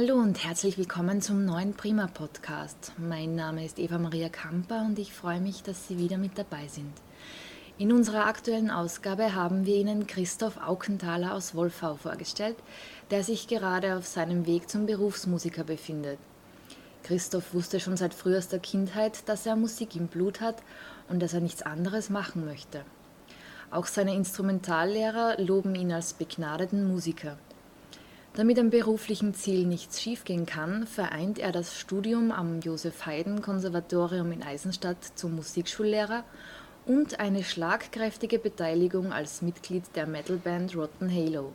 Hallo und herzlich willkommen zum neuen Prima Podcast. Mein Name ist Eva Maria Kamper und ich freue mich, dass Sie wieder mit dabei sind. In unserer aktuellen Ausgabe haben wir Ihnen Christoph Aukenthaler aus Wolfau vorgestellt, der sich gerade auf seinem Weg zum Berufsmusiker befindet. Christoph wusste schon seit frühester Kindheit, dass er Musik im Blut hat und dass er nichts anderes machen möchte. Auch seine Instrumentallehrer loben ihn als begnadeten Musiker. Damit am beruflichen Ziel nichts schiefgehen kann, vereint er das Studium am Josef Haydn Konservatorium in Eisenstadt zum Musikschullehrer und eine schlagkräftige Beteiligung als Mitglied der Metalband Rotten Halo.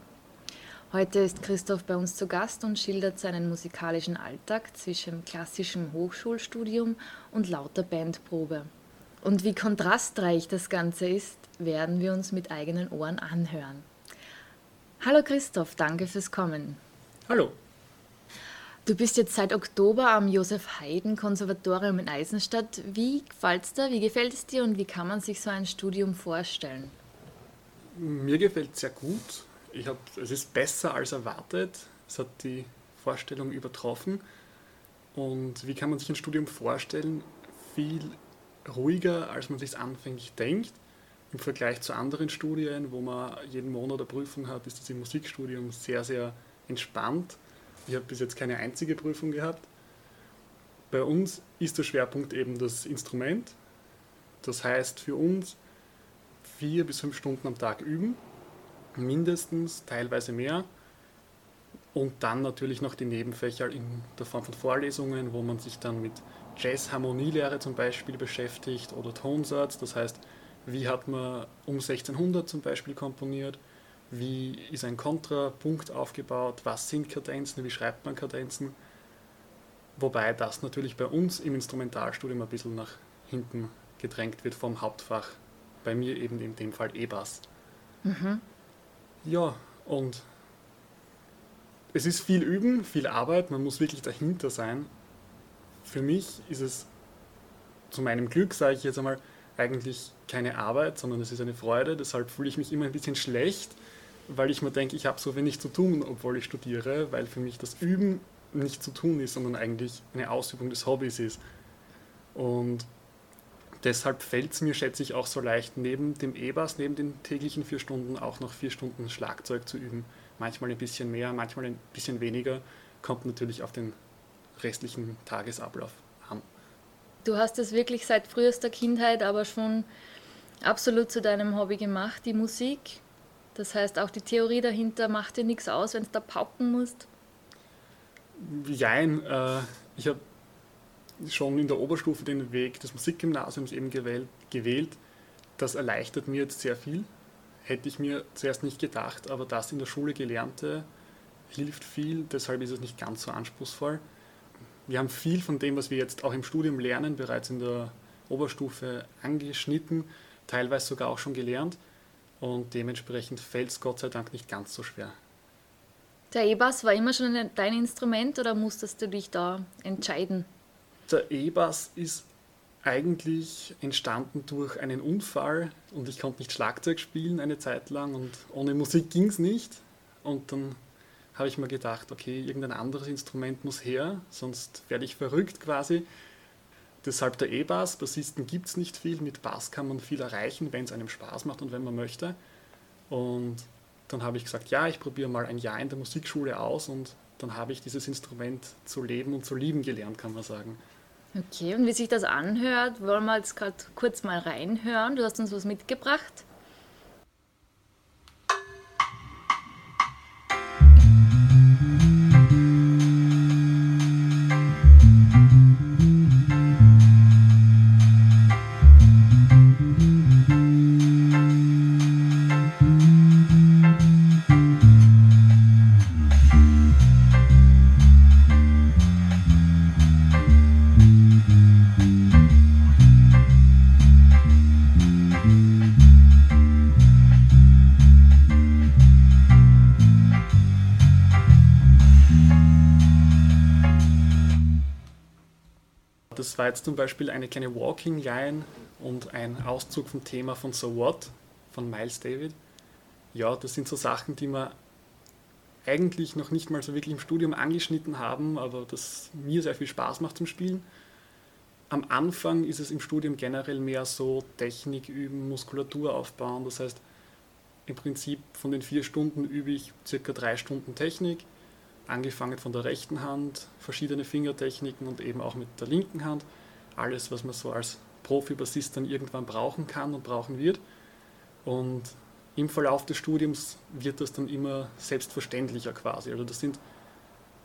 Heute ist Christoph bei uns zu Gast und schildert seinen musikalischen Alltag zwischen klassischem Hochschulstudium und lauter Bandprobe. Und wie kontrastreich das Ganze ist, werden wir uns mit eigenen Ohren anhören. Hallo Christoph, danke fürs Kommen. Hallo. Du bist jetzt seit Oktober am Josef Haydn Konservatorium in Eisenstadt. Wie gefällt's dir? Wie gefällt es dir und wie kann man sich so ein Studium vorstellen? Mir gefällt es sehr gut. Ich hab, es ist besser als erwartet. Es hat die Vorstellung übertroffen. Und wie kann man sich ein Studium vorstellen? Viel ruhiger, als man sich anfänglich denkt. Im Vergleich zu anderen Studien, wo man jeden Monat eine Prüfung hat, ist das im Musikstudium sehr, sehr entspannt ich habe bis jetzt keine einzige Prüfung gehabt. Bei uns ist der Schwerpunkt eben das Instrument. Das heißt für uns vier bis fünf Stunden am Tag üben, mindestens, teilweise mehr. Und dann natürlich noch die Nebenfächer in der Form von Vorlesungen, wo man sich dann mit Jazz-Harmonielehre zum Beispiel beschäftigt oder Tonsatz. Das heißt, wie hat man um 1600 zum Beispiel komponiert, wie ist ein Kontrapunkt aufgebaut, was sind Kadenzen, wie schreibt man Kadenzen. Wobei das natürlich bei uns im Instrumentalstudium ein bisschen nach hinten gedrängt wird vom Hauptfach. Bei mir eben in dem Fall E-Bass. Mhm. Ja, und es ist viel Üben, viel Arbeit, man muss wirklich dahinter sein. Für mich ist es zu meinem Glück, sage ich jetzt einmal, eigentlich keine Arbeit, sondern es ist eine Freude. Deshalb fühle ich mich immer ein bisschen schlecht, weil ich mir denke, ich habe so wenig zu tun, obwohl ich studiere, weil für mich das Üben nicht zu tun ist, sondern eigentlich eine Ausübung des Hobbys ist. Und deshalb fällt es mir, schätze ich, auch so leicht, neben dem E-Bass, neben den täglichen vier Stunden auch noch vier Stunden Schlagzeug zu üben. Manchmal ein bisschen mehr, manchmal ein bisschen weniger, kommt natürlich auf den restlichen Tagesablauf an. Du hast es wirklich seit frühester Kindheit aber schon absolut zu deinem Hobby gemacht, die Musik. Das heißt, auch die Theorie dahinter macht dir nichts aus, wenn du da pauken musst? Jein, äh, ich habe schon in der Oberstufe den Weg des Musikgymnasiums eben gewählt, gewählt. Das erleichtert mir jetzt sehr viel. Hätte ich mir zuerst nicht gedacht, aber das in der Schule Gelernte hilft viel, deshalb ist es nicht ganz so anspruchsvoll. Wir haben viel von dem, was wir jetzt auch im Studium lernen, bereits in der Oberstufe angeschnitten, teilweise sogar auch schon gelernt und dementsprechend fällt es Gott sei Dank nicht ganz so schwer. Der E-Bass war immer schon dein Instrument oder musstest du dich da entscheiden? Der E-Bass ist eigentlich entstanden durch einen Unfall und ich konnte nicht Schlagzeug spielen eine Zeit lang und ohne Musik ging es nicht. Und dann habe ich mir gedacht, okay, irgendein anderes Instrument muss her, sonst werde ich verrückt quasi. Deshalb der E-Bass. Bassisten gibt es nicht viel. Mit Bass kann man viel erreichen, wenn es einem Spaß macht und wenn man möchte. Und dann habe ich gesagt, ja, ich probiere mal ein Jahr in der Musikschule aus und dann habe ich dieses Instrument zu leben und zu lieben gelernt, kann man sagen. Okay, und wie sich das anhört, wollen wir jetzt gerade kurz mal reinhören. Du hast uns was mitgebracht. Zum Beispiel eine kleine Walking Line und ein Auszug vom Thema von So What von Miles David. Ja, das sind so Sachen, die man eigentlich noch nicht mal so wirklich im Studium angeschnitten haben, aber das mir sehr viel Spaß macht zum Spielen. Am Anfang ist es im Studium generell mehr so Technik üben, Muskulatur aufbauen. Das heißt, im Prinzip von den vier Stunden übe ich circa drei Stunden Technik, angefangen von der rechten Hand, verschiedene Fingertechniken und eben auch mit der linken Hand. Alles, was man so als Profi-Bassist dann irgendwann brauchen kann und brauchen wird. Und im Verlauf des Studiums wird das dann immer selbstverständlicher quasi. Also das sind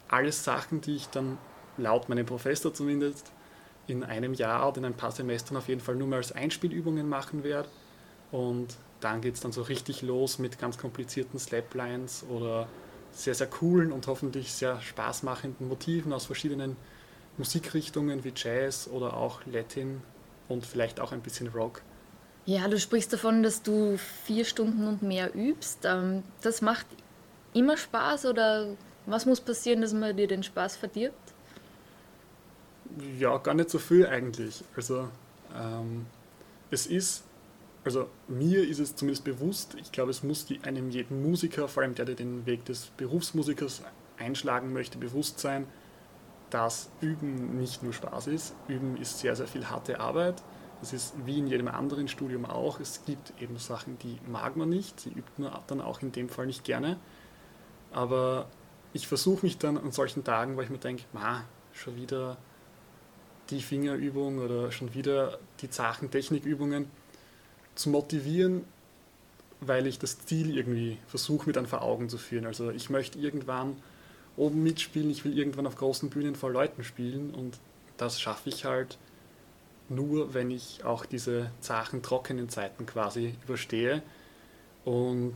alles Sachen, die ich dann laut meinem Professor zumindest in einem Jahr oder in ein paar Semestern auf jeden Fall nur mehr als Einspielübungen machen werde. Und dann geht es dann so richtig los mit ganz komplizierten Slaplines oder sehr, sehr coolen und hoffentlich sehr spaßmachenden Motiven aus verschiedenen Musikrichtungen wie Jazz oder auch Latin und vielleicht auch ein bisschen Rock. Ja, du sprichst davon, dass du vier Stunden und mehr übst. Ähm, das macht immer Spaß oder was muss passieren, dass man dir den Spaß verdirbt? Ja, gar nicht so viel eigentlich. Also ähm, es ist, also mir ist es zumindest bewusst, ich glaube, es muss einem jeden Musiker, vor allem der, der den Weg des Berufsmusikers einschlagen möchte, bewusst sein, dass Üben nicht nur Spaß ist. Üben ist sehr, sehr viel harte Arbeit. Es ist wie in jedem anderen Studium auch. Es gibt eben Sachen, die mag man nicht. Sie übt man dann auch in dem Fall nicht gerne. Aber ich versuche mich dann an solchen Tagen, wo ich mir denke, ma, schon wieder die Fingerübung oder schon wieder die Zachen-Technikübungen zu motivieren, weil ich das Ziel irgendwie versuche mit vor Augen zu führen. Also ich möchte irgendwann oben mitspielen, ich will irgendwann auf großen Bühnen vor Leuten spielen und das schaffe ich halt nur, wenn ich auch diese zachen, trockenen Zeiten quasi überstehe. Und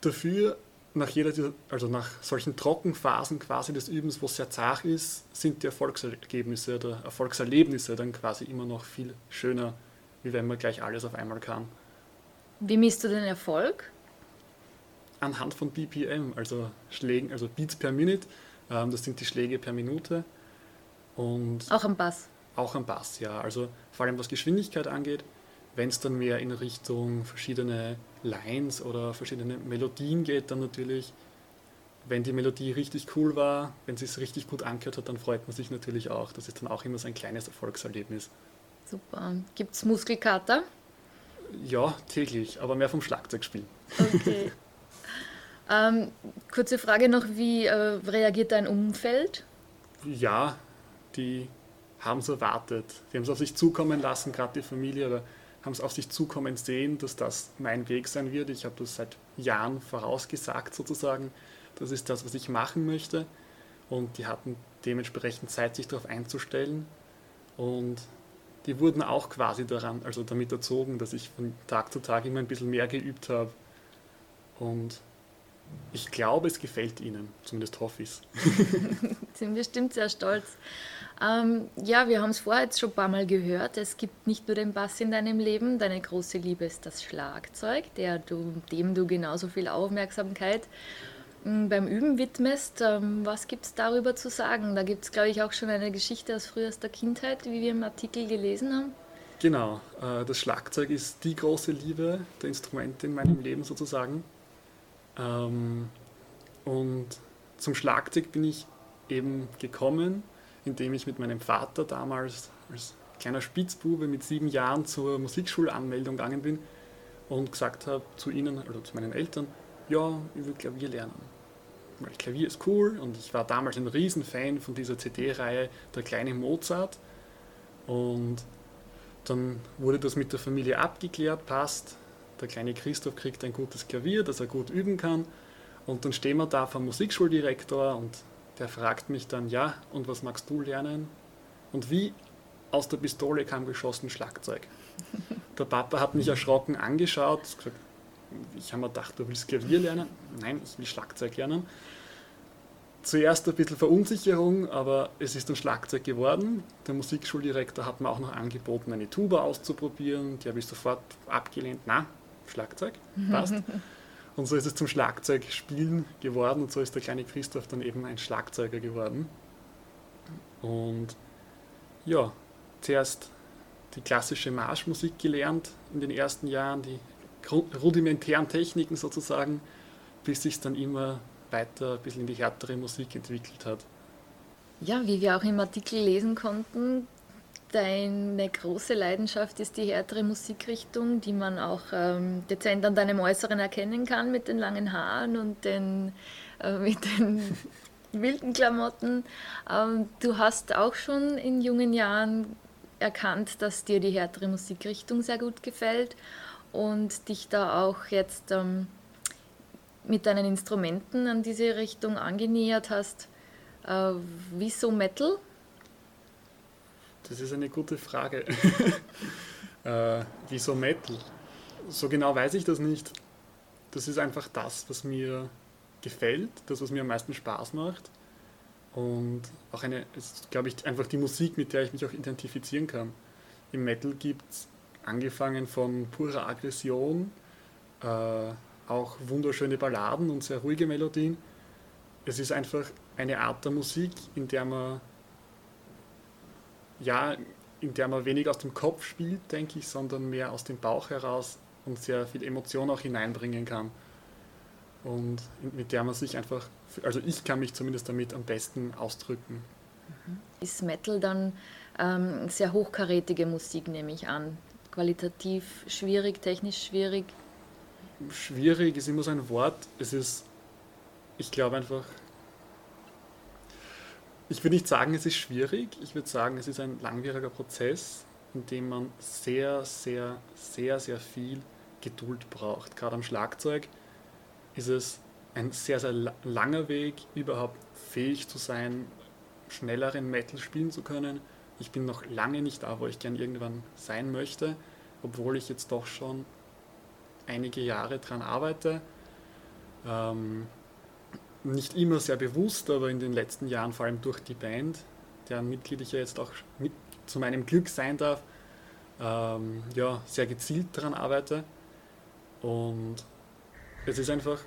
dafür, nach jeder, also nach solchen Trockenphasen quasi des Übens, wo es sehr zart ist, sind die Erfolgsergebnisse oder Erfolgserlebnisse dann quasi immer noch viel schöner, wie wenn man gleich alles auf einmal kann. Wie misst du den Erfolg? Anhand von BPM, also Schlägen, also Beats per Minute. Ähm, das sind die Schläge per Minute. Und auch am Bass. Auch am Bass, ja. Also vor allem was Geschwindigkeit angeht, wenn es dann mehr in Richtung verschiedene Lines oder verschiedene Melodien geht, dann natürlich, wenn die Melodie richtig cool war, wenn sie es richtig gut angehört hat, dann freut man sich natürlich auch. Das ist dann auch immer so ein kleines Erfolgserlebnis. Super. Gibt es Muskelkater? Ja, täglich, aber mehr vom Schlagzeugspielen. Okay. ähm, kurze Frage noch, wie äh, reagiert dein Umfeld? Ja, die haben es erwartet. Die haben es auf sich zukommen lassen, gerade die Familie, oder haben es auf sich zukommen sehen, dass das mein Weg sein wird. Ich habe das seit Jahren vorausgesagt sozusagen. Das ist das, was ich machen möchte. Und die hatten dementsprechend Zeit, sich darauf einzustellen. Und die wurden auch quasi daran, also damit erzogen, dass ich von Tag zu Tag immer ein bisschen mehr geübt habe. Und ich glaube, es gefällt ihnen, zumindest hoffe ich es. Sind bestimmt sehr stolz. Ähm, ja, wir haben es vorher jetzt schon ein paar Mal gehört. Es gibt nicht nur den Bass in deinem Leben, deine große Liebe ist das Schlagzeug, du, dem du genauso viel Aufmerksamkeit ähm, beim Üben widmest. Ähm, was gibt es darüber zu sagen? Da gibt es, glaube ich, auch schon eine Geschichte aus frühester Kindheit, wie wir im Artikel gelesen haben. Genau, äh, das Schlagzeug ist die große Liebe der Instrumente in meinem Leben sozusagen. Ähm, und zum Schlagzeug bin ich eben gekommen indem ich mit meinem Vater damals als kleiner Spitzbube mit sieben Jahren zur Musikschulanmeldung gegangen bin und gesagt habe zu ihnen, also zu meinen Eltern, ja, ich will Klavier lernen. Weil Klavier ist cool und ich war damals ein Riesenfan von dieser CD-Reihe Der kleine Mozart. Und dann wurde das mit der Familie abgeklärt, passt. Der kleine Christoph kriegt ein gutes Klavier, das er gut üben kann. Und dann stehen wir da vom Musikschuldirektor und der fragt mich dann, ja, und was magst du lernen? Und wie aus der Pistole kam geschossen Schlagzeug. Der Papa hat mich erschrocken angeschaut, gesagt, ich habe mir gedacht, du willst Klavier lernen? Nein, ich will Schlagzeug lernen. Zuerst ein bisschen Verunsicherung, aber es ist ein Schlagzeug geworden. Der Musikschuldirektor hat mir auch noch angeboten, eine Tuba auszuprobieren. Die habe ich sofort abgelehnt. Na, Schlagzeug, passt. Und so ist es zum Schlagzeugspielen geworden und so ist der kleine Christoph dann eben ein Schlagzeuger geworden. Und ja, zuerst die klassische Marschmusik gelernt in den ersten Jahren, die rudimentären Techniken sozusagen. bis sich dann immer weiter ein bisschen in die härtere Musik entwickelt hat. Ja, wie wir auch im Artikel lesen konnten, deine große Leidenschaft ist die härtere Musikrichtung, die man auch ähm, dezent an deinem Äußeren erkennen kann mit den langen Haaren und den, äh, mit den wilden Klamotten. Ähm, du hast auch schon in jungen Jahren erkannt, dass dir die härtere Musikrichtung sehr gut gefällt und dich da auch jetzt ähm, mit deinen Instrumenten an diese Richtung angenähert hast. Äh, wieso Metal? Das ist eine gute Frage. äh, wieso Metal? So genau weiß ich das nicht. Das ist einfach das, was mir gefällt, das, was mir am meisten Spaß macht. Und auch eine, glaube ich, einfach die Musik, mit der ich mich auch identifizieren kann. Im Metal gibt es angefangen von purer Aggression, äh, auch wunderschöne Balladen und sehr ruhige Melodien. Es ist einfach eine Art der Musik, in der man ja, in der man wenig aus dem Kopf spielt, denke ich, sondern mehr aus dem Bauch heraus und sehr viel Emotion auch hineinbringen kann. Und mit der man sich einfach, also ich kann mich zumindest damit am besten ausdrücken. Mhm. Ist Metal dann ähm, sehr hochkarätige Musik, nehme ich an? Qualitativ schwierig, technisch schwierig? Schwierig ist immer so ein Wort. Es ist, ich glaube einfach, ich würde nicht sagen, es ist schwierig. Ich würde sagen, es ist ein langwieriger Prozess, in dem man sehr, sehr, sehr, sehr viel Geduld braucht. Gerade am Schlagzeug ist es ein sehr, sehr langer Weg, überhaupt fähig zu sein, schnelleren Metal spielen zu können. Ich bin noch lange nicht da, wo ich gern irgendwann sein möchte, obwohl ich jetzt doch schon einige Jahre dran arbeite. Ähm, nicht immer sehr bewusst, aber in den letzten Jahren vor allem durch die Band, deren Mitglied ich ja jetzt auch mit zu meinem Glück sein darf, ähm, ja, sehr gezielt daran arbeite. Und es ist einfach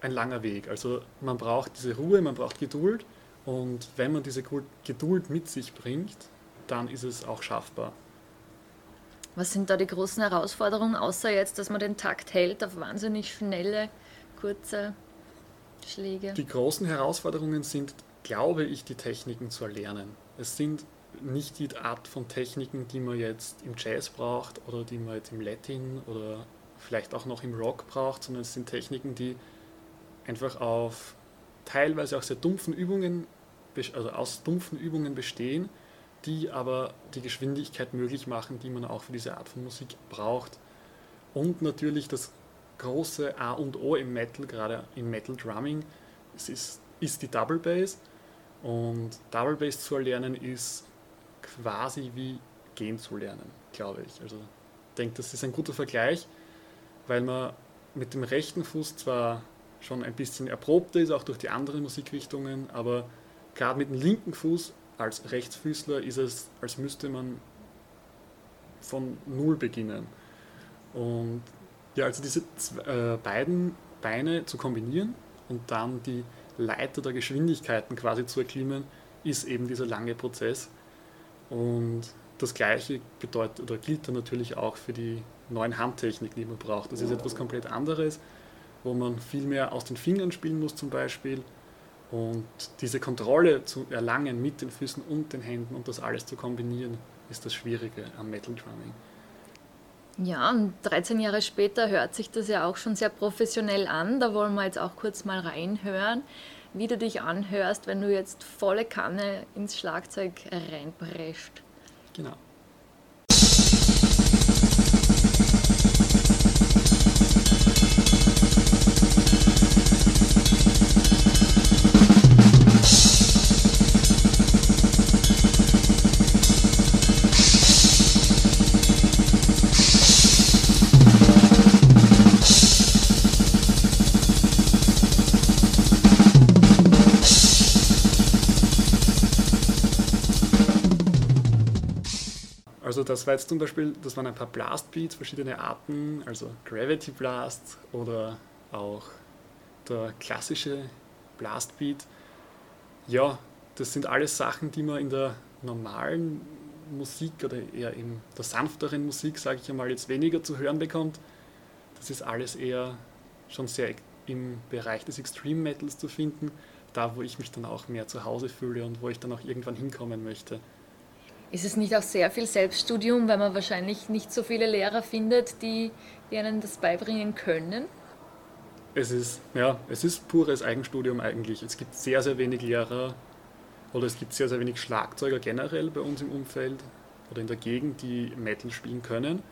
ein langer Weg. Also man braucht diese Ruhe, man braucht Geduld und wenn man diese Geduld mit sich bringt, dann ist es auch schaffbar. Was sind da die großen Herausforderungen, außer jetzt, dass man den Takt hält auf wahnsinnig schnelle, kurze Schläge? Die großen Herausforderungen sind, glaube ich, die Techniken zu erlernen. Es sind nicht die Art von Techniken, die man jetzt im Jazz braucht oder die man jetzt im Latin oder vielleicht auch noch im Rock braucht, sondern es sind Techniken, die einfach auf teilweise auch sehr dumpfen Übungen, also aus dumpfen Übungen bestehen, die aber die Geschwindigkeit möglich machen, die man auch für diese Art von Musik braucht. Und natürlich das große A und O im Metal, gerade im Metal Drumming, es ist, ist die Double Bass. Und Double Bass zu erlernen ist quasi wie gehen zu lernen, glaube ich. Also ich denke, das ist ein guter Vergleich, weil man mit dem rechten Fuß zwar schon ein bisschen erprobter ist, auch durch die anderen Musikrichtungen, aber gerade mit dem linken Fuß als Rechtsfüßler ist es, als müsste man von Null beginnen. Und ja, also diese äh, beiden Beine zu kombinieren und dann die Leiter der Geschwindigkeiten quasi zu erklimmen, ist eben dieser lange Prozess. Und das Gleiche bedeutet oder gilt dann natürlich auch für die neuen Handtechniken, die man braucht. Das ist etwas komplett anderes, wo man viel mehr aus den Fingern spielen muss zum Beispiel. Und diese Kontrolle zu erlangen mit den Füßen und den Händen und das alles zu kombinieren, ist das Schwierige am Metal Drumming. Ja, und 13 Jahre später hört sich das ja auch schon sehr professionell an. Da wollen wir jetzt auch kurz mal reinhören, wie du dich anhörst, wenn du jetzt volle Kanne ins Schlagzeug reinprescht. Genau. Also das war jetzt zum Beispiel, das waren ein paar Blastbeats, verschiedene Arten, also Gravity Blast oder auch der klassische Blastbeat. Ja, das sind alles Sachen, die man in der normalen Musik oder eher in der sanfteren Musik, sage ich einmal, jetzt weniger zu hören bekommt. Das ist alles eher schon sehr im Bereich des Extreme Metals zu finden, da wo ich mich dann auch mehr zu Hause fühle und wo ich dann auch irgendwann hinkommen möchte. Ist es nicht auch sehr viel Selbststudium, weil man wahrscheinlich nicht so viele Lehrer findet, die, die einen das beibringen können? Es ist, ja, es ist pures Eigenstudium eigentlich. Es gibt sehr, sehr wenig Lehrer oder es gibt sehr, sehr wenig Schlagzeuger generell bei uns im Umfeld oder in der Gegend, die Metal spielen können.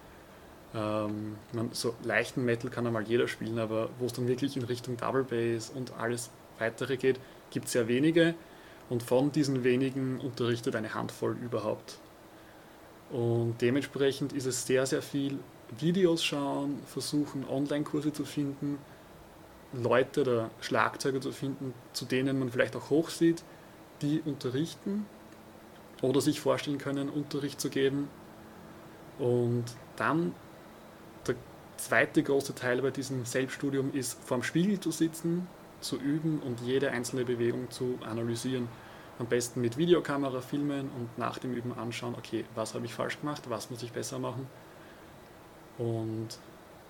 Ähm, man, so leichten Metal kann einmal jeder spielen, aber wo es dann wirklich in Richtung Double Bass und alles weitere geht, gibt es sehr wenige. Und von diesen wenigen unterrichtet eine Handvoll überhaupt. Und dementsprechend ist es sehr, sehr viel Videos schauen, versuchen Online-Kurse zu finden, Leute oder Schlagzeuger zu finden, zu denen man vielleicht auch hochsieht, die unterrichten oder sich vorstellen können, Unterricht zu geben. Und dann der zweite große Teil bei diesem Selbststudium ist, vorm Spiegel zu sitzen, zu üben und jede einzelne Bewegung zu analysieren. Am besten mit Videokamera filmen und nach dem Üben anschauen, okay, was habe ich falsch gemacht, was muss ich besser machen. Und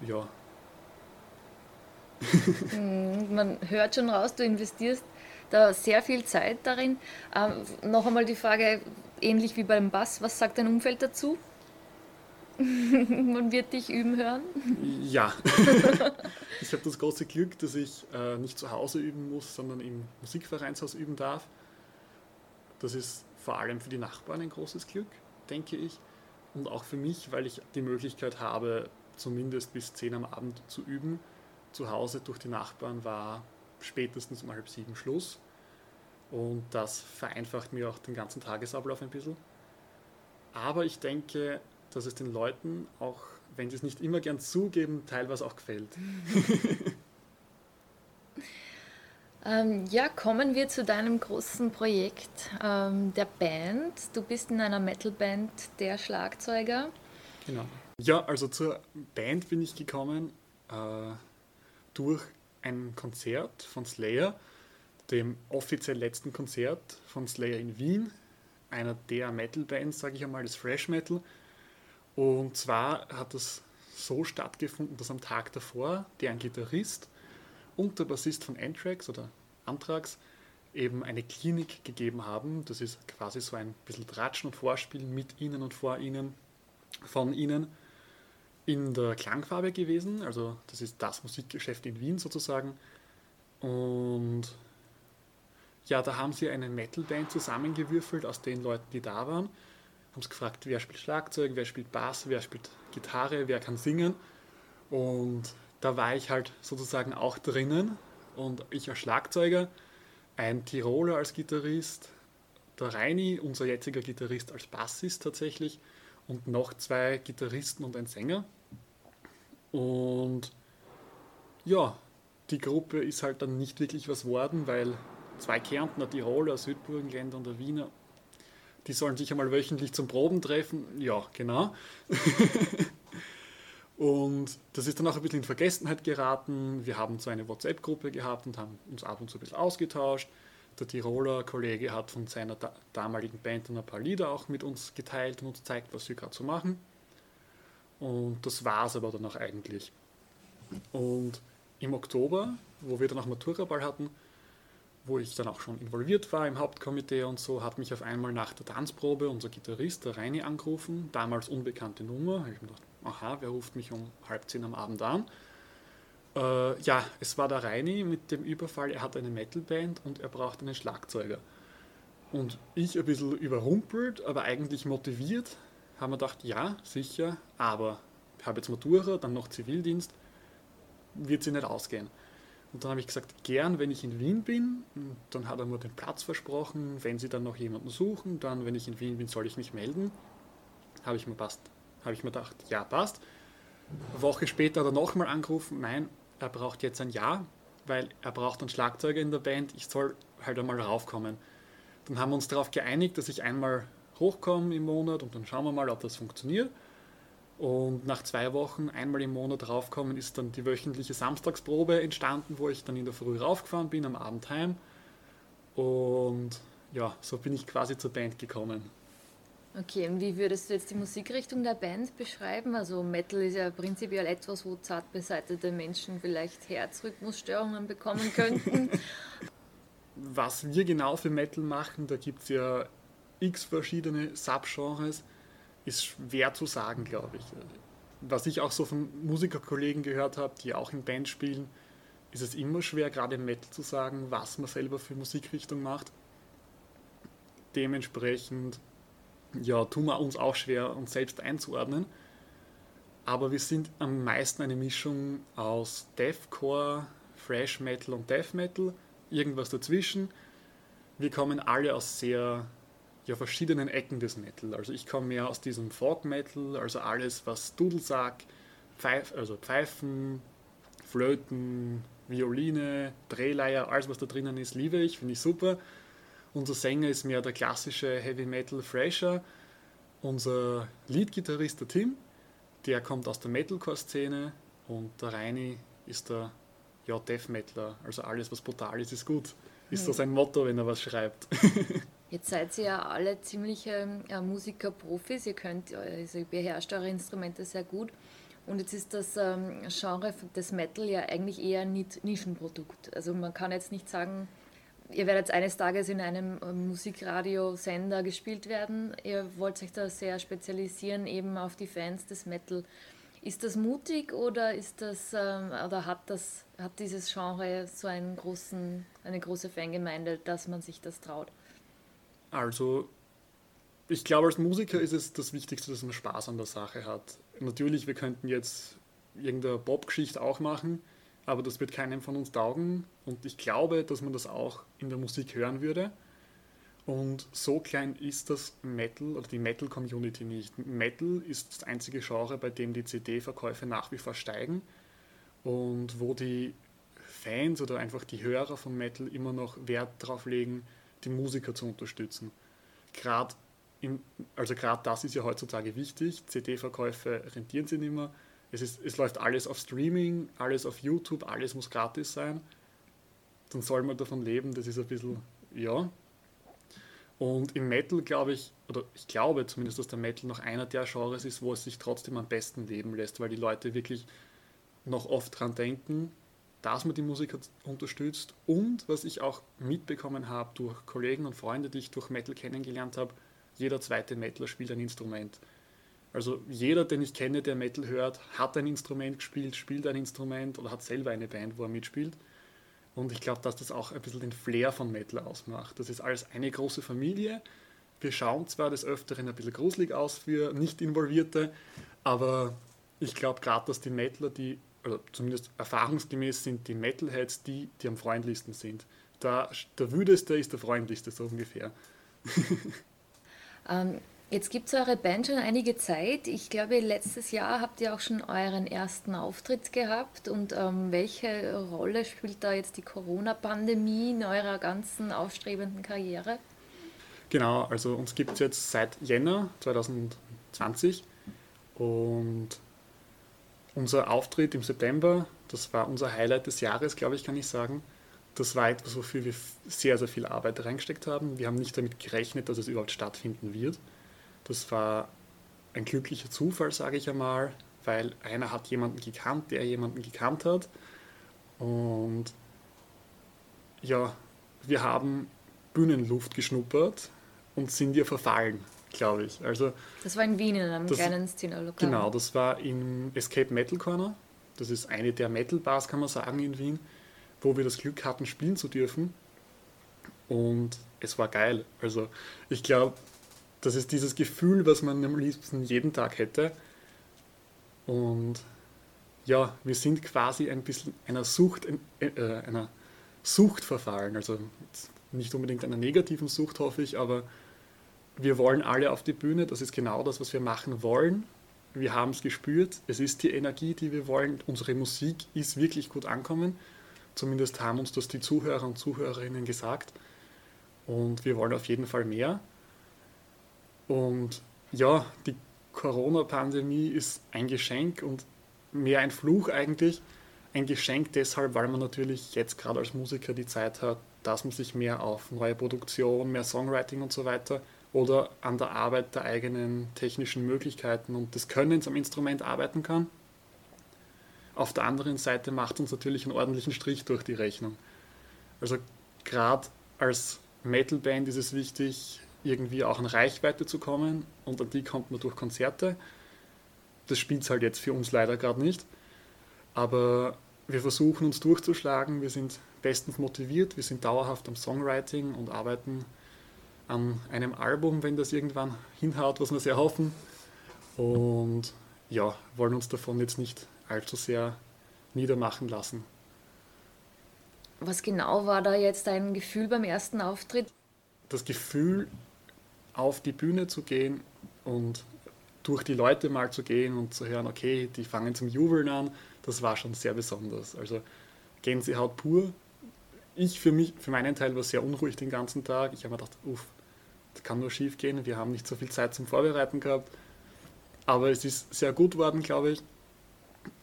ja. Hm, man hört schon raus, du investierst da sehr viel Zeit darin. Ähm, noch einmal die Frage, ähnlich wie beim Bass, was sagt dein Umfeld dazu? Man wird dich üben hören? Ja. ich habe das große Glück, dass ich äh, nicht zu Hause üben muss, sondern im Musikvereinshaus üben darf. Das ist vor allem für die Nachbarn ein großes Glück, denke ich. Und auch für mich, weil ich die Möglichkeit habe, zumindest bis 10 am Abend zu üben. Zu Hause durch die Nachbarn war spätestens um halb sieben Schluss. Und das vereinfacht mir auch den ganzen Tagesablauf ein bisschen. Aber ich denke, dass es den Leuten, auch wenn sie es nicht immer gern zugeben, teilweise auch gefällt. ähm, ja, kommen wir zu deinem großen Projekt ähm, der Band. Du bist in einer Metalband der Schlagzeuger. Genau. Ja, also zur Band bin ich gekommen äh, durch ein Konzert von Slayer, dem offiziell letzten Konzert von Slayer in Wien, einer der Metal-Bands, sage ich einmal, des Fresh Metal. Und zwar hat das so stattgefunden, dass am Tag davor deren Gitarrist und der Bassist von Anthrax oder Anthrax eben eine Klinik gegeben haben. Das ist quasi so ein bisschen Tratschen und Vorspielen mit ihnen und vor ihnen, von ihnen in der Klangfarbe gewesen. Also das ist das Musikgeschäft in Wien sozusagen. Und ja, da haben sie eine Metalband zusammengewürfelt aus den Leuten, die da waren haben sie gefragt, wer spielt Schlagzeug, wer spielt Bass, wer spielt Gitarre, wer kann singen. Und da war ich halt sozusagen auch drinnen und ich als Schlagzeuger, ein Tiroler als Gitarrist, der Reini, unser jetziger Gitarrist als Bassist tatsächlich und noch zwei Gitarristen und ein Sänger. Und ja, die Gruppe ist halt dann nicht wirklich was worden, weil zwei Kärntner, Tiroler, Südburgenländer und der Wiener die sollen sich einmal wöchentlich zum Proben treffen. Ja, genau. und das ist dann auch ein bisschen in Vergessenheit geraten. Wir haben so eine WhatsApp-Gruppe gehabt und haben uns ab und zu ein bisschen ausgetauscht. Der Tiroler Kollege hat von seiner da damaligen Band ein paar Lieder auch mit uns geteilt und uns zeigt, was wir gerade so machen. Und das war es aber dann auch eigentlich. Und im Oktober, wo wir dann auch Maturaball hatten, wo ich dann auch schon involviert war im Hauptkomitee und so, hat mich auf einmal nach der Tanzprobe unser Gitarrist, der Reini, angerufen, damals unbekannte Nummer. Habe ich mir gedacht, aha, wer ruft mich um halb zehn am Abend an? Äh, ja, es war der Reini mit dem Überfall, er hat eine Metalband und er braucht einen Schlagzeuger. Und ich ein bisschen überrumpelt, aber eigentlich motiviert, haben wir gedacht, ja, sicher, aber ich habe jetzt Matura, dann noch Zivildienst, wird sie nicht ausgehen. Und dann habe ich gesagt, gern, wenn ich in Wien bin. Und dann hat er mir den Platz versprochen. Wenn Sie dann noch jemanden suchen, dann, wenn ich in Wien bin, soll ich mich melden. Habe ich mir passt. Habe ich mir gedacht, ja, passt. Eine Woche später hat er nochmal angerufen, nein, er braucht jetzt ein Ja, weil er braucht einen Schlagzeuger in der Band. Ich soll halt einmal raufkommen. Dann haben wir uns darauf geeinigt, dass ich einmal hochkomme im Monat und dann schauen wir mal, ob das funktioniert. Und nach zwei Wochen einmal im Monat raufkommen, ist dann die wöchentliche Samstagsprobe entstanden, wo ich dann in der Früh raufgefahren bin, am Abend heim. Und ja, so bin ich quasi zur Band gekommen. Okay, und wie würdest du jetzt die Musikrichtung der Band beschreiben? Also Metal ist ja prinzipiell etwas, wo zart beseitete Menschen vielleicht Herzrhythmusstörungen bekommen könnten. Was wir genau für Metal machen, da gibt es ja x verschiedene Subgenres, ist schwer zu sagen, glaube ich. Was ich auch so von Musikerkollegen gehört habe, die auch in Band spielen, ist es immer schwer, gerade im Metal zu sagen, was man selber für Musikrichtung macht. Dementsprechend ja, tun wir uns auch schwer, uns selbst einzuordnen. Aber wir sind am meisten eine Mischung aus Deathcore, Fresh Metal und Death Metal, irgendwas dazwischen. Wir kommen alle aus sehr ja, verschiedenen Ecken des Metal. Also ich komme mehr aus diesem Folk Metal, also alles, was Dudelsack, Pfeif, also Pfeifen, Flöten, Violine, Drehleier, alles was da drinnen ist, liebe ich, finde ich super. Unser Sänger ist mehr der klassische Heavy Metal Fresher. Unser Leadgitarrist, der Tim, der kommt aus der Metalcore-Szene und der Reini ist der ja, Death Metaler. Also alles, was brutal ist, ist gut. Ist hm. so sein Motto, wenn er was schreibt. Jetzt seid ihr ja alle ziemliche äh, Musiker-Profis. Ihr könnt, also ihr beherrscht eure Instrumente sehr gut. Und jetzt ist das ähm, Genre des Metal ja eigentlich eher ein Nischenprodukt. Also man kann jetzt nicht sagen, ihr werdet eines Tages in einem ähm, Musikradiosender gespielt werden. Ihr wollt euch da sehr spezialisieren, eben auf die Fans des Metal. Ist das mutig oder ist das ähm, oder hat das hat dieses Genre so einen großen, eine große Fangemeinde, dass man sich das traut? Also ich glaube, als Musiker ist es das Wichtigste, dass man Spaß an der Sache hat. Natürlich, wir könnten jetzt irgendeine Pop-Geschichte auch machen, aber das wird keinem von uns taugen. Und ich glaube, dass man das auch in der Musik hören würde. Und so klein ist das Metal oder die Metal-Community nicht. Metal ist das einzige Genre, bei dem die CD-Verkäufe nach wie vor steigen und wo die Fans oder einfach die Hörer von Metal immer noch Wert darauf legen, die Musiker zu unterstützen. Gerade also gerade das ist ja heutzutage wichtig. CD-Verkäufe rentieren sich nicht mehr es, ist, es läuft alles auf Streaming, alles auf YouTube, alles muss gratis sein. Dann soll man davon leben, das ist ein bisschen, ja. Und im Metal glaube ich, oder ich glaube zumindest, dass der Metal noch einer der Genres ist, wo es sich trotzdem am besten leben lässt, weil die Leute wirklich noch oft dran denken, dass man die Musik unterstützt. Und was ich auch mitbekommen habe durch Kollegen und Freunde, die ich durch Metal kennengelernt habe, jeder zweite Metaler spielt ein Instrument. Also jeder, den ich kenne, der Metal hört, hat ein Instrument gespielt, spielt ein Instrument oder hat selber eine Band, wo er mitspielt. Und ich glaube, dass das auch ein bisschen den Flair von Metal ausmacht. Das ist alles eine große Familie. Wir schauen zwar des Öfteren ein bisschen gruselig aus für Nicht-Involvierte, aber ich glaube gerade, dass die Metaler, die, oder zumindest erfahrungsgemäß sind die Metalheads die, die am freundlichsten sind. Der, der wüdeste ist der freundlichste, so ungefähr. ähm, Jetzt gibt es eure Band schon einige Zeit. Ich glaube, letztes Jahr habt ihr auch schon euren ersten Auftritt gehabt. Und ähm, welche Rolle spielt da jetzt die Corona-Pandemie in eurer ganzen aufstrebenden Karriere? Genau, also uns gibt es jetzt seit Jänner 2020 und unser Auftritt im September, das war unser Highlight des Jahres, glaube ich, kann ich sagen. Das war etwas, wofür wir sehr, sehr viel Arbeit reingesteckt haben. Wir haben nicht damit gerechnet, dass es überhaupt stattfinden wird. Das war ein glücklicher Zufall, sage ich einmal, weil einer hat jemanden gekannt, der jemanden gekannt hat. Und ja, wir haben Bühnenluft geschnuppert und sind ihr verfallen, glaube ich. Also, das war in Wien in einem das, kleinen Szenerlokal. Genau, das war im Escape Metal Corner. Das ist eine der Metal Bars, kann man sagen, in Wien, wo wir das Glück hatten, spielen zu dürfen. Und es war geil. Also ich glaube, das ist dieses Gefühl, was man am liebsten jeden Tag hätte. Und ja, wir sind quasi ein bisschen einer Sucht, äh, einer Sucht verfallen. Also nicht unbedingt einer negativen Sucht, hoffe ich, aber wir wollen alle auf die Bühne. Das ist genau das, was wir machen wollen. Wir haben es gespürt. Es ist die Energie, die wir wollen. Unsere Musik ist wirklich gut ankommen. Zumindest haben uns das die Zuhörer und Zuhörerinnen gesagt. Und wir wollen auf jeden Fall mehr. Und ja, die Corona-Pandemie ist ein Geschenk und mehr ein Fluch eigentlich. Ein Geschenk deshalb, weil man natürlich jetzt gerade als Musiker die Zeit hat, dass man sich mehr auf neue Produktion, mehr Songwriting und so weiter oder an der Arbeit der eigenen technischen Möglichkeiten und des Könnens am Instrument arbeiten kann. Auf der anderen Seite macht uns natürlich einen ordentlichen Strich durch die Rechnung. Also gerade als Metalband ist es wichtig, irgendwie auch an Reichweite zu kommen und an die kommt man durch Konzerte. Das spielt halt jetzt für uns leider gerade nicht. Aber wir versuchen uns durchzuschlagen, wir sind bestens motiviert, wir sind dauerhaft am Songwriting und arbeiten an einem Album, wenn das irgendwann hinhaut, was wir sehr hoffen. Und ja, wollen uns davon jetzt nicht allzu sehr niedermachen lassen. Was genau war da jetzt dein Gefühl beim ersten Auftritt? Das Gefühl, auf die Bühne zu gehen und durch die Leute mal zu gehen und zu hören, okay, die fangen zum Jubeln an, das war schon sehr besonders. Also Gänsehaut pur. Ich für mich, für meinen Teil war sehr unruhig den ganzen Tag. Ich habe mir gedacht, uff, das kann nur schief gehen. Wir haben nicht so viel Zeit zum Vorbereiten gehabt. Aber es ist sehr gut worden, glaube ich.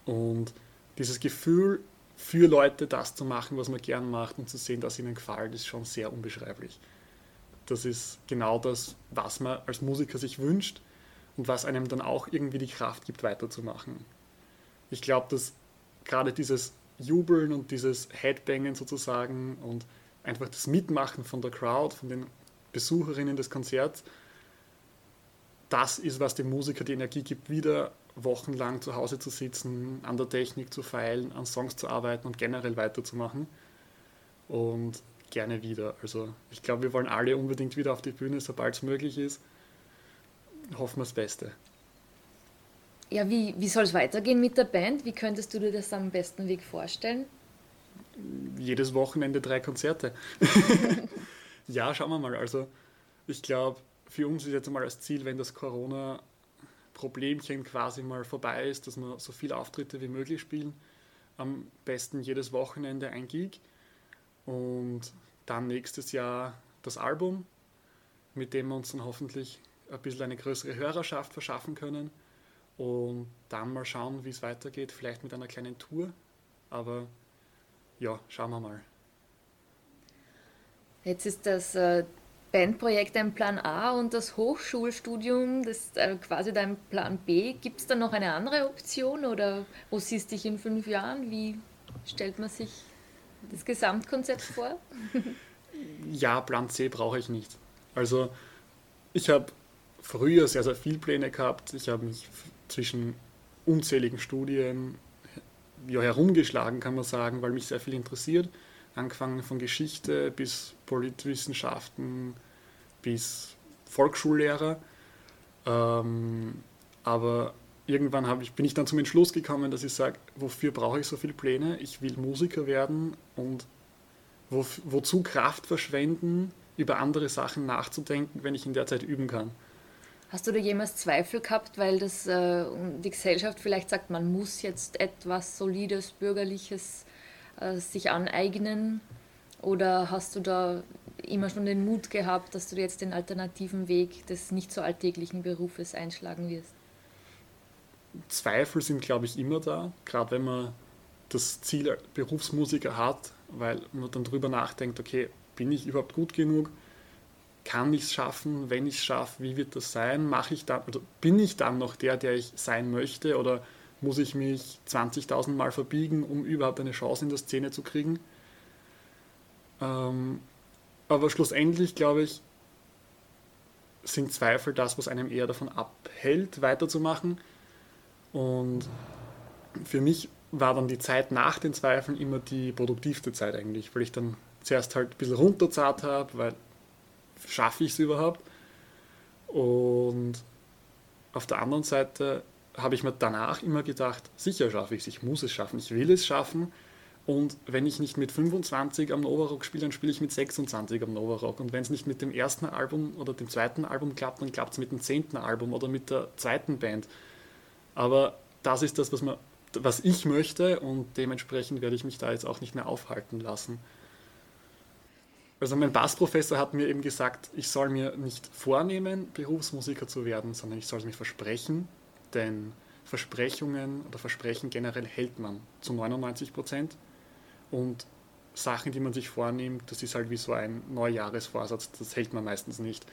Und dieses Gefühl, für Leute das zu machen, was man gern macht und zu sehen, dass ihnen gefällt, ist schon sehr unbeschreiblich. Das ist genau das, was man als Musiker sich wünscht und was einem dann auch irgendwie die Kraft gibt, weiterzumachen. Ich glaube, dass gerade dieses Jubeln und dieses Headbangen sozusagen und einfach das Mitmachen von der Crowd, von den Besucherinnen des Konzerts, das ist, was dem Musiker die Energie gibt, wieder wochenlang zu Hause zu sitzen, an der Technik zu feilen, an Songs zu arbeiten und generell weiterzumachen. Und gerne wieder. Also ich glaube, wir wollen alle unbedingt wieder auf die Bühne, sobald es möglich ist. Hoffen wir das Beste. Ja, wie, wie soll es weitergehen mit der Band? Wie könntest du dir das am besten Weg vorstellen? Jedes Wochenende drei Konzerte. ja, schauen wir mal. Also ich glaube, für uns ist jetzt mal das Ziel, wenn das Corona-Problemchen quasi mal vorbei ist, dass wir so viele Auftritte wie möglich spielen. Am besten jedes Wochenende ein Gig und dann nächstes Jahr das Album, mit dem wir uns dann hoffentlich ein bisschen eine größere Hörerschaft verschaffen können und dann mal schauen, wie es weitergeht, vielleicht mit einer kleinen Tour, aber ja, schauen wir mal. Jetzt ist das äh, Bandprojekt ein Plan A und das Hochschulstudium, das ist äh, quasi dein Plan B. Gibt es da noch eine andere Option oder wo siehst du dich in fünf Jahren? Wie stellt man sich das Gesamtkonzept vor? ja, Plan C brauche ich nicht. Also ich habe früher sehr, sehr viele Pläne gehabt. Ich habe mich zwischen unzähligen Studien ja, herumgeschlagen, kann man sagen, weil mich sehr viel interessiert angefangen von Geschichte bis Politwissenschaften bis Volksschullehrer. Ähm, aber irgendwann ich, bin ich dann zum Entschluss gekommen, dass ich sage, wofür brauche ich so viele Pläne? Ich will Musiker werden und wo, wozu Kraft verschwenden, über andere Sachen nachzudenken, wenn ich in der Zeit üben kann. Hast du da jemals Zweifel gehabt, weil das, äh, die Gesellschaft vielleicht sagt, man muss jetzt etwas Solides, Bürgerliches äh, sich aneignen? Oder hast du da immer schon den Mut gehabt, dass du jetzt den alternativen Weg des nicht so alltäglichen Berufes einschlagen wirst? Zweifel sind, glaube ich, immer da, gerade wenn man das Ziel Berufsmusiker hat, weil man dann darüber nachdenkt, okay, bin ich überhaupt gut genug? Kann ich es schaffen? Wenn ich es schaffe, wie wird das sein? Mache ich dann, oder bin ich dann noch der, der ich sein möchte? Oder muss ich mich 20.000 Mal verbiegen, um überhaupt eine Chance in der Szene zu kriegen. Ähm, aber schlussendlich, glaube ich, sind Zweifel das, was einem eher davon abhält, weiterzumachen. Und für mich war dann die Zeit nach den Zweifeln immer die produktivste Zeit eigentlich, weil ich dann zuerst halt ein bisschen runterzahlt habe, weil schaffe ich es überhaupt? Und auf der anderen Seite habe ich mir danach immer gedacht, sicher schaffe ich es, ich muss es schaffen, ich will es schaffen. Und wenn ich nicht mit 25 am Novarock spiele, dann spiele ich mit 26 am Novarock. Und wenn es nicht mit dem ersten Album oder dem zweiten Album klappt, dann klappt es mit dem zehnten Album oder mit der zweiten Band. Aber das ist das, was, man, was ich möchte und dementsprechend werde ich mich da jetzt auch nicht mehr aufhalten lassen. Also mein Bassprofessor hat mir eben gesagt, ich soll mir nicht vornehmen, Berufsmusiker zu werden, sondern ich soll es mir versprechen denn Versprechungen oder Versprechen generell hält man zu 99 Prozent. Und Sachen, die man sich vornimmt, das ist halt wie so ein Neujahresvorsatz, das hält man meistens nicht.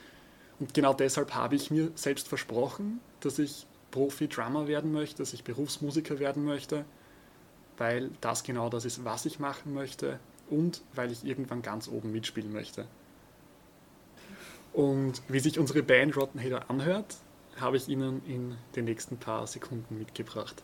Und genau deshalb habe ich mir selbst versprochen, dass ich Profi-Drummer werden möchte, dass ich Berufsmusiker werden möchte, weil das genau das ist, was ich machen möchte und weil ich irgendwann ganz oben mitspielen möchte. Und wie sich unsere Band Rotten Hater anhört, habe ich Ihnen in den nächsten paar Sekunden mitgebracht.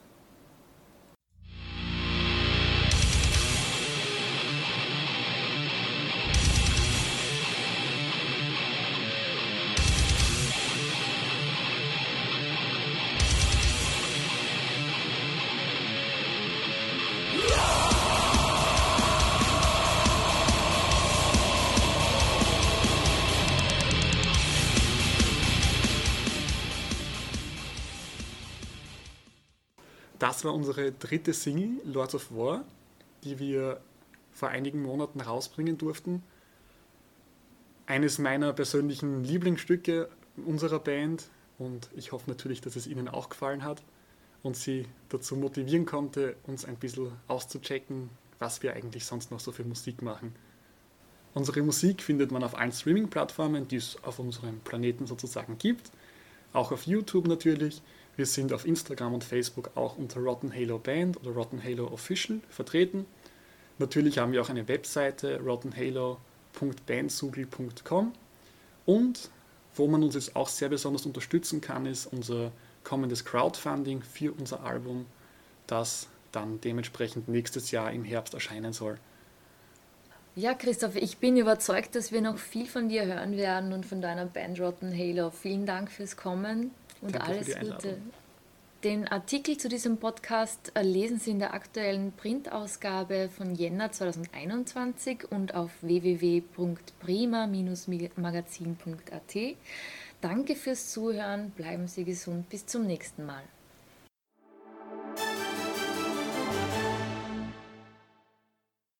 Das war unsere dritte Single, Lords of War, die wir vor einigen Monaten rausbringen durften. Eines meiner persönlichen Lieblingsstücke unserer Band und ich hoffe natürlich, dass es Ihnen auch gefallen hat und Sie dazu motivieren konnte, uns ein bisschen auszuchecken, was wir eigentlich sonst noch so für Musik machen. Unsere Musik findet man auf allen Streaming-Plattformen, die es auf unserem Planeten sozusagen gibt, auch auf YouTube natürlich. Wir sind auf Instagram und Facebook auch unter Rotten Halo Band oder Rotten Halo Official vertreten. Natürlich haben wir auch eine Webseite rottenhalo.bandsugel.com und wo man uns jetzt auch sehr besonders unterstützen kann, ist unser kommendes Crowdfunding für unser Album, das dann dementsprechend nächstes Jahr im Herbst erscheinen soll. Ja, Christoph, ich bin überzeugt, dass wir noch viel von dir hören werden und von deiner Band Rotten Halo. Vielen Dank fürs Kommen und Danke alles Gute. Den Artikel zu diesem Podcast lesen Sie in der aktuellen Printausgabe von Jänner 2021 und auf www.prima-magazin.at. Danke fürs Zuhören, bleiben Sie gesund, bis zum nächsten Mal.